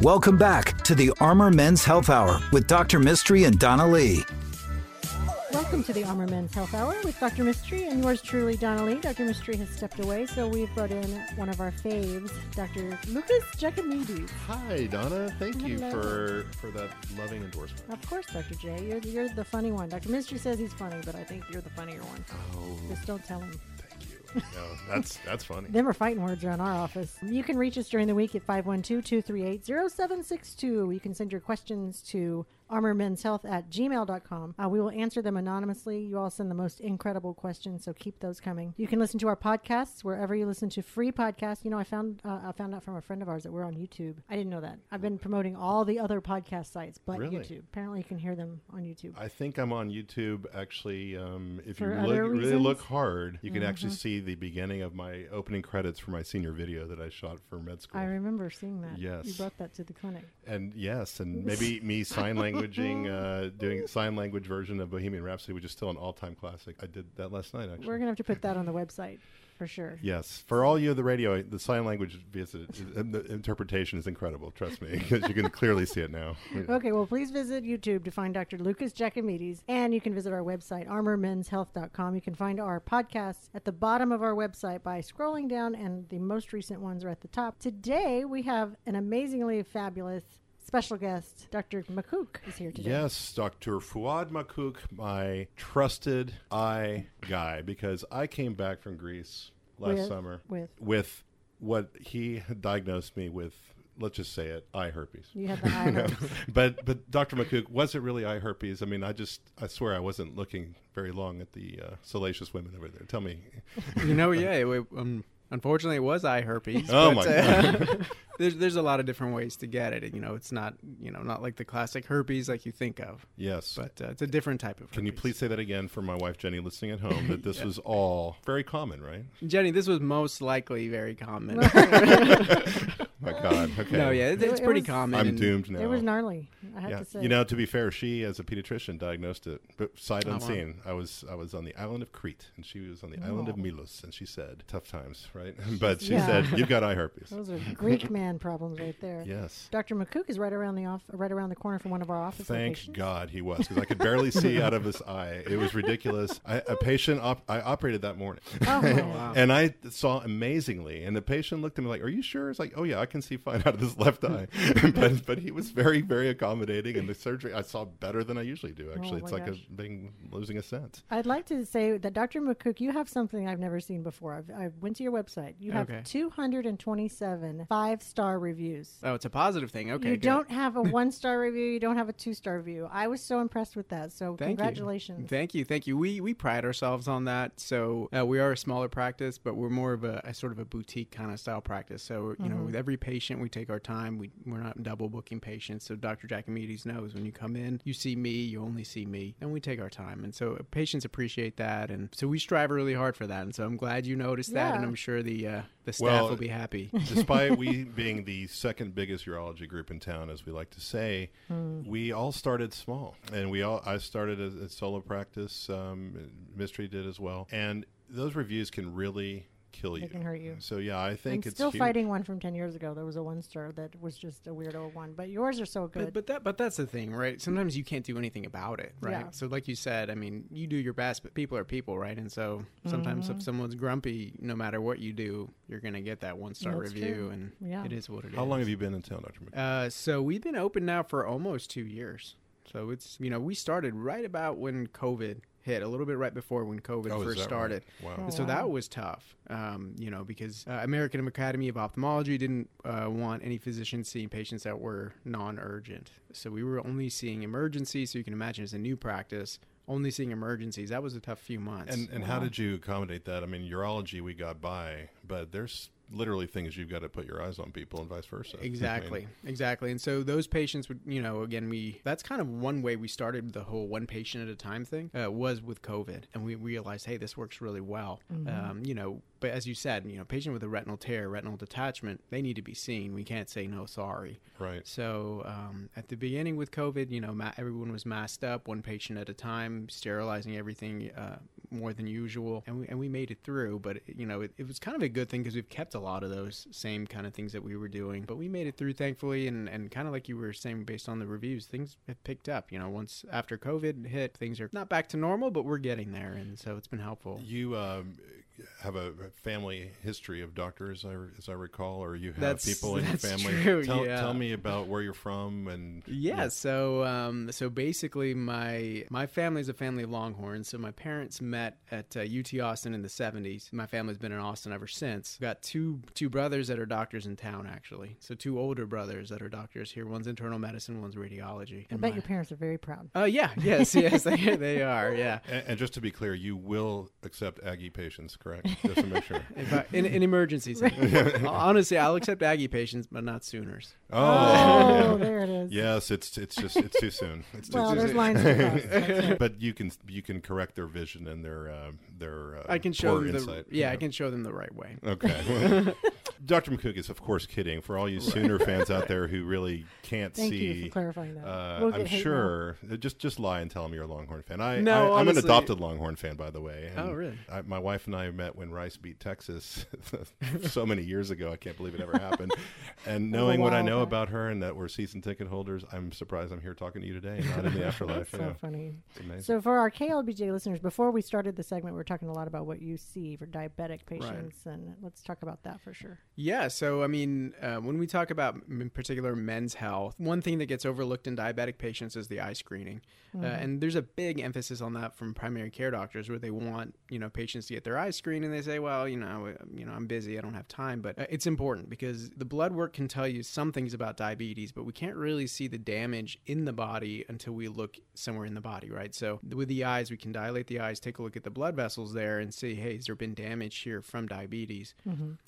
Welcome back to the Armor Men's Health Hour with Dr. Mystery and Donna Lee. Welcome to the Armor Men's Health Hour with Dr. Mystery and yours truly, Donna Lee. Dr. Mystery has stepped away, so we've brought in one of our faves, Dr. Lucas Jacomides. Hi, Donna. Thank you for for that loving endorsement. Of course, Dr. J. You're, you're the funny one. Dr. Mystery says he's funny, but I think you're the funnier one. Oh, Just don't tell him. thank you. No, that's that's funny. Them are fighting words around our office. You can reach us during the week at 512-238-0762. You can send your questions to armormenshealth at gmail.com. Uh, we will answer them anonymously. You all send the most incredible questions, so keep those coming. You can listen to our podcasts wherever you listen to free podcasts. You know, I found uh, I found out from a friend of ours that we're on YouTube. I didn't know that. I've been promoting all the other podcast sites, but Really? YouTube. Apparently, you can hear them on YouTube. I think I'm on YouTube. Actually, um, if For you look, really look hard, you can actually Mhm. see the beginning of my opening credits for my senior video that I shot for med school. I remember seeing that. Yes. You brought that to the clinic. and yes, and maybe me sign languaging, uh, doing sign language version of Bohemian Rhapsody, which is still an all-time classic. I did that last night. Actually, We're going to have to put that on the website for sure. Yes, for all you of the radio, the sign language visit, the interpretation is incredible. Trust me, because you can clearly see it now. Okay, well, please visit YouTube to find Dr. Lucas Jacomides, and you can visit our website, armormenshealth.com. You can find our podcasts at the bottom of our website by scrolling down, and the most recent ones are at the top. Today, we have an amazingly fabulous special guest. Dr. Makkouk is here today. Yes, Dr. Fuad Makkouk, my trusted eye guy, because I came back from Greece last With- summer with? with what he diagnosed me with. Let's just say it, eye herpes. You had the eye You know? herpes. but but Dr. Makkouk, was it really eye herpes? I mean, I just I swear I wasn't looking very long at the uh, salacious women over there. Tell me. you know, yeah. It, um, unfortunately, it was eye herpes. Oh, but, my uh, God. there's there's a lot of different ways to get it. You know, it's not you know not like the classic herpes like you think of. Yes. But uh, it's a different type of. Can you please say that again for my wife Jenny listening at home? That this Yeah. was all very common, right? Jenny, this was most likely very common. My God. Okay. No, yeah, it, It- it's it pretty was- common. I'm doomed now. It was gnarly, I have yeah. to say. You know, to be fair, she as a pediatrician diagnosed it, but sight Oh, wow. unseen. I was I was on the island of Crete, and she was on the island of Oh. Milos, and she said, "Tough times, right?" but she Yeah. said, "You've got eye herpes." Those are Greek man problems right there. Yes. Dr. Makkouk is right around the off, right around the corner from one of our offices. Thank locations. God he was, because I could barely see out of his eye. It was ridiculous. I, a patient, op- I operated that morning, Oh, man. and I saw amazingly. And the patient looked at me like, "Are you sure?" It's like, "Oh yeah, I can see fine out of this left eye." but but he was very very accommodating, and the surgery I saw better than I usually do. Actually, Oh, it's like gosh. a being losing a sense. I'd like to say that Dr. Makkouk, you have something I've never seen before. I've, I went to your website. You have Okay. 227 five star reviews. Oh, it's a positive thing. Okay. you good. don't have a one star review. You don't have a two star review. I was so impressed with that. So Thank you. congratulations. Thank you, thank you. We we pride ourselves on that. So uh, we are a smaller practice, but we're more of a, a sort of a boutique kind of style practice. So you know, Mhm. with every patient, we take our time. We we're not double booking patients. So Dr. Jacomides knows when you come in, you see me, you only see me, and we take our time. And so patients appreciate that, and so we strive really hard for that. And so I'm glad you noticed that, and I'm sure the uh, the staff Well, will be happy. Despite we being the second biggest urology group in town, as we like to say, Hmm. we all started small, and we all. I started as a solo practice. Um, Mystery did as well, and those reviews can really kill you. They can hurt you. So yeah, I think I'm it's still huge. fighting one from 10 years ago. There was a one star that was just a weirdo one, but yours are so good. But, but that but that's the thing, right? Sometimes you can't do anything about it, right? Yeah. So like you said, I mean, you do your best, but people are people, right? And so sometimes Mhm. if someone's grumpy, no matter what you do, you're gonna get that one star review, true. and Yeah. it is what it is. How long have you been in town, Doctor? Makkouk? Uh, so we've been open now for almost two years. So it's you know we started right about when COVID hit, a little bit right before when COVID Oh, first started. right? Wow. Oh, And so wow. that was tough, um, you know, because uh, American Academy of Ophthalmology didn't uh, want any physicians seeing patients that were non-urgent. So we were only seeing emergencies. So you can imagine as a new practice, only seeing emergencies. That was a tough few months. And and how did you accommodate that? I mean, urology we got by, but there's literally things you've got to put your eyes on people and vice versa. I mean, Exactly, exactly. And so those patients would, you know, again, we that's kind of one way we started the whole one patient at a time thing uh, was with COVID, and we realized, hey, this works really well. Mhm. Um, you know, but as you said, you know, patient with a retinal tear, retinal detachment, they need to be seen. We can't say no, sorry. Right. So um, at the beginning with COVID, you know, ma- everyone was masked up, one patient at a time, sterilizing everything uh, more than usual, and we, and we made it through. But you know, it, it was kind of a good thing because we've kept a lot of those same kind of things that we were doing. But we made it through, thankfully, and and kind of like you were saying, based on the reviews, things have picked up. You know, once after COVID hit, things are not back to normal, but we're getting there, and so it's been helpful. You um, have a family history of doctors, as I, as I recall, or you have That's- people in your family. true, tell, yeah. tell me about where you're from and Yeah, so um, so basically, my my family is a family of Longhorns. So my parents met at uh, UT Austin in the '70s. My family's been in Austin ever since. Got two two brothers that are doctors in town, actually. So two older brothers that are doctors here. One's internal medicine, one's radiology. I And bet my- your parents are very proud. Oh yeah, yes, yes, they, they are. Yeah. And, and just to be clear, you will accept Aggie patients, correct? Just to make sure. If I, in, in emergencies, honestly, I'll accept Aggie patients, but not Sooners. Oh, there it is. yes, it's it's just it's too soon. It's too Well, soon. there's lines to cross. That's right. but you can you can correct their vision and their uh, their uh, I can show poor them the insight. yeah, I can show them the right way. Okay. Dr. Makkouk is, of course, kidding. For all you Sooner fans out there who really can't Thank see, you for clarifying that. uh, We'll I'm get hate sure. uh, Just just lie and tell them you're a Longhorn fan. I, No, I, I'm an honestly- adopted Longhorn fan, by the way. Oh, really? I, my wife and I met when Rice beat Texas so many years ago. I can't believe it ever happened. And That was a knowing what I while know back. about her and that we're season ticket holders, I'm surprised I'm here talking to you today, not in the afterlife. so you know. funny. It's amazing. So for our KLBJ listeners, before we started the segment, we are talking a lot about what you see for diabetic patients, and let's talk about that for sure. Yeah, so I mean, uh, when we talk about in particular men's health, one thing that gets overlooked in diabetic patients is the eye screening, uh, and there's a big emphasis on that from primary care doctors, where they want you know patients to get their eyes screened, and they say, well, you know, uh, you know, I'm busy, I don't have time, but uh, it's important because the blood work can tell you some things about diabetes, but we can't really see the damage in the body until we look somewhere in the body, right? So with the eyes, we can dilate the eyes, take a look at the blood vessels there, and see, hey, has there been damage here from diabetes?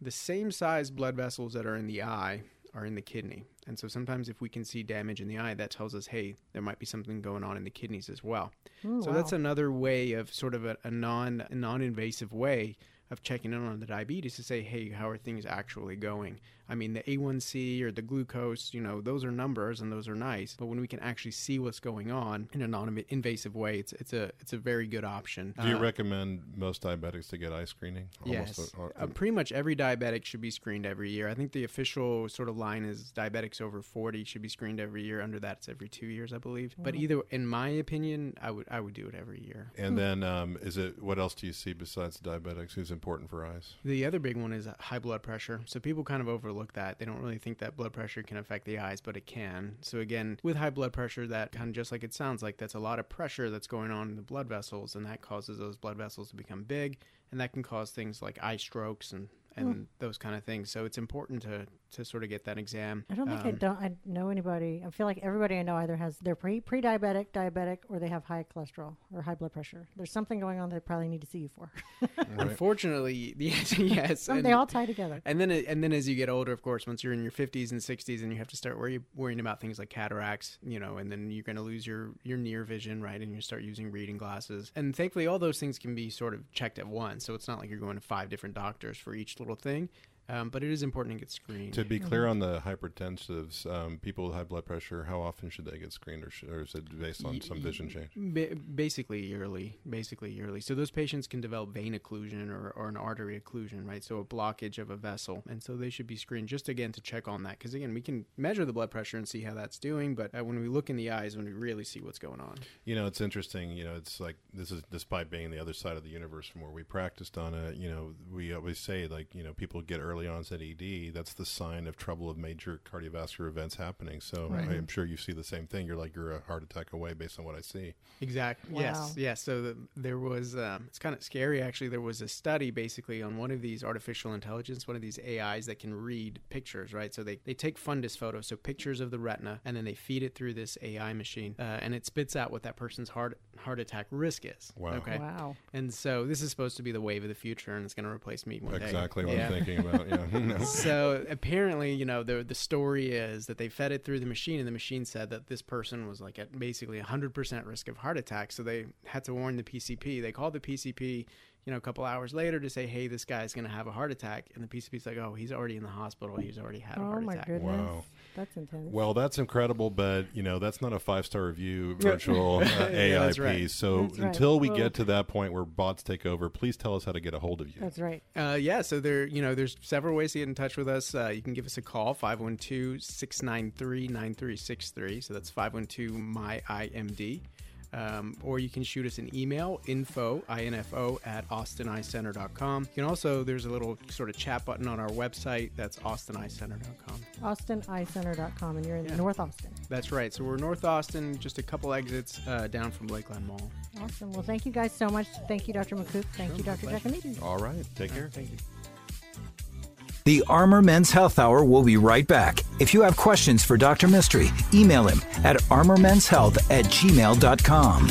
the same size blood vessels that are in the eye are in the kidney. And so sometimes if we can see damage in the eye, that tells us, hey, there might be something going on in the kidneys as well. Ooh, so that's another way of sort of a, a non a non-invasive way of checking in on the diabetes to say, hey, how are things actually going? I mean, the A1C or the glucose, you know, those are numbers and those are nice, but when we can actually see what's going on in a non-invasive way, it's it's a it's a very good option. Do you Uh, recommend most diabetics to get eye screening? Yes. uh, Uh, pretty much every diabetic should be screened every year. I think the official sort of line is diabetics over 40 should be screened every year. Under that, it's every two years, I believe. But either, in my opinion, I would I would do it every year. and then, um, is it what else do you see besides diabetics? Who's important for eyes? The other big one is high blood pressure. So people kind of overlook that. They don't really think that blood pressure can affect the eyes, but it can. So again, with high blood pressure, that kind of just like it sounds like, that's a lot of pressure that's going on in the blood vessels, and that causes those blood vessels to become big, and that can cause things like eye strokes and and those kind of things. So it's important to to sort of get that exam. I don't think I Um, don't I know anybody. I feel like everybody I know either has they're pre pre diabetic, diabetic, or they have high cholesterol or high blood pressure. There's something going on they probably need to see you for. Unfortunately, the answer yes. Some, and- they all tie together. And then, and then as you get older, of course, once you're in your 50s and 60s, and you have to start worry, worrying about things like cataracts, you know, and then you're going to lose your your near vision, right? And you start using reading glasses. And thankfully, all those things can be sort of checked at once, so it's not like you're going to five different doctors for each little thing. Um, but it is important to get screened. To be clear on the hypertensives, um, people with high blood pressure, how often should they get screened, or, should, or is it based on some vision change? Ba- basically yearly, basically yearly. So those patients can develop vein occlusion or, or an artery occlusion, right? So a blockage of a vessel, and so they should be screened just again to check on that. Because again, we can measure the blood pressure and see how that's doing, but uh, when we look in the eyes, when we really see what's going on. You know, it's interesting. You know, it's like this is despite being the other side of the universe from where we practiced on it. You know, we always say like you know people get early onset ED. That's the sign of trouble of major cardiovascular events happening. So Right. I'm sure you see the same thing. You're like you're a heart attack away based on what I see. Exactly. Wow. Yes. Yes. So the, there was. Um, it's kind of scary, actually. There was a study basically on one of these artificial intelligence, one of these AIs that can read pictures, right? So they, they take fundus photos, so pictures of the retina, and then they feed it through this AI machine, uh, and it spits out what that person's heart heart attack risk is. Wow. Okay. Wow. And so this is supposed to be the wave of the future, and it's going to replace me one day. Exactly what Yeah. I'm thinking about. Yeah. No. So apparently, you know, the the story is that they fed it through the machine, and the machine said that this person was like at basically 100% risk of heart attack. So they had to warn the PCP. They called the PCP, you know, a couple hours later to say, hey, this guy's going to have a heart attack. And the PCP's like, oh, he's already in the hospital. He's already had a Oh heart my attack. goodness. Wow. That's intense. Well, that's incredible, but you know that's not a five star review virtual uh, AI that's right. So That's right. until we Well- get to that point where bots take over, please tell us how to get a hold of you. That's right. Uh, yeah, so there, you know, there's several ways to get in touch with us. Uh, you can give us a call, 512-693-9363. So that's 512-MY-IMD. Um, or you can shoot us an email, info, info at austineyecenter.com. You can also, there's a little sort of chat button on our website. That's austineyecenter.com. AustinEyeCenter.com, and you're in Yeah. North Austin. That's right. So we're North Austin, just a couple exits uh, down from Lakeline Mall. Awesome. Well, thank you guys so much. Thank you, Dr. Makkouk. Thank you, Dr. pleasure. Giacometti. All right, take care. Thank you. The Armor Men's Health Hour will be right back. If you have questions for Dr. Mystery, email him at armormenshealth at gmail.com.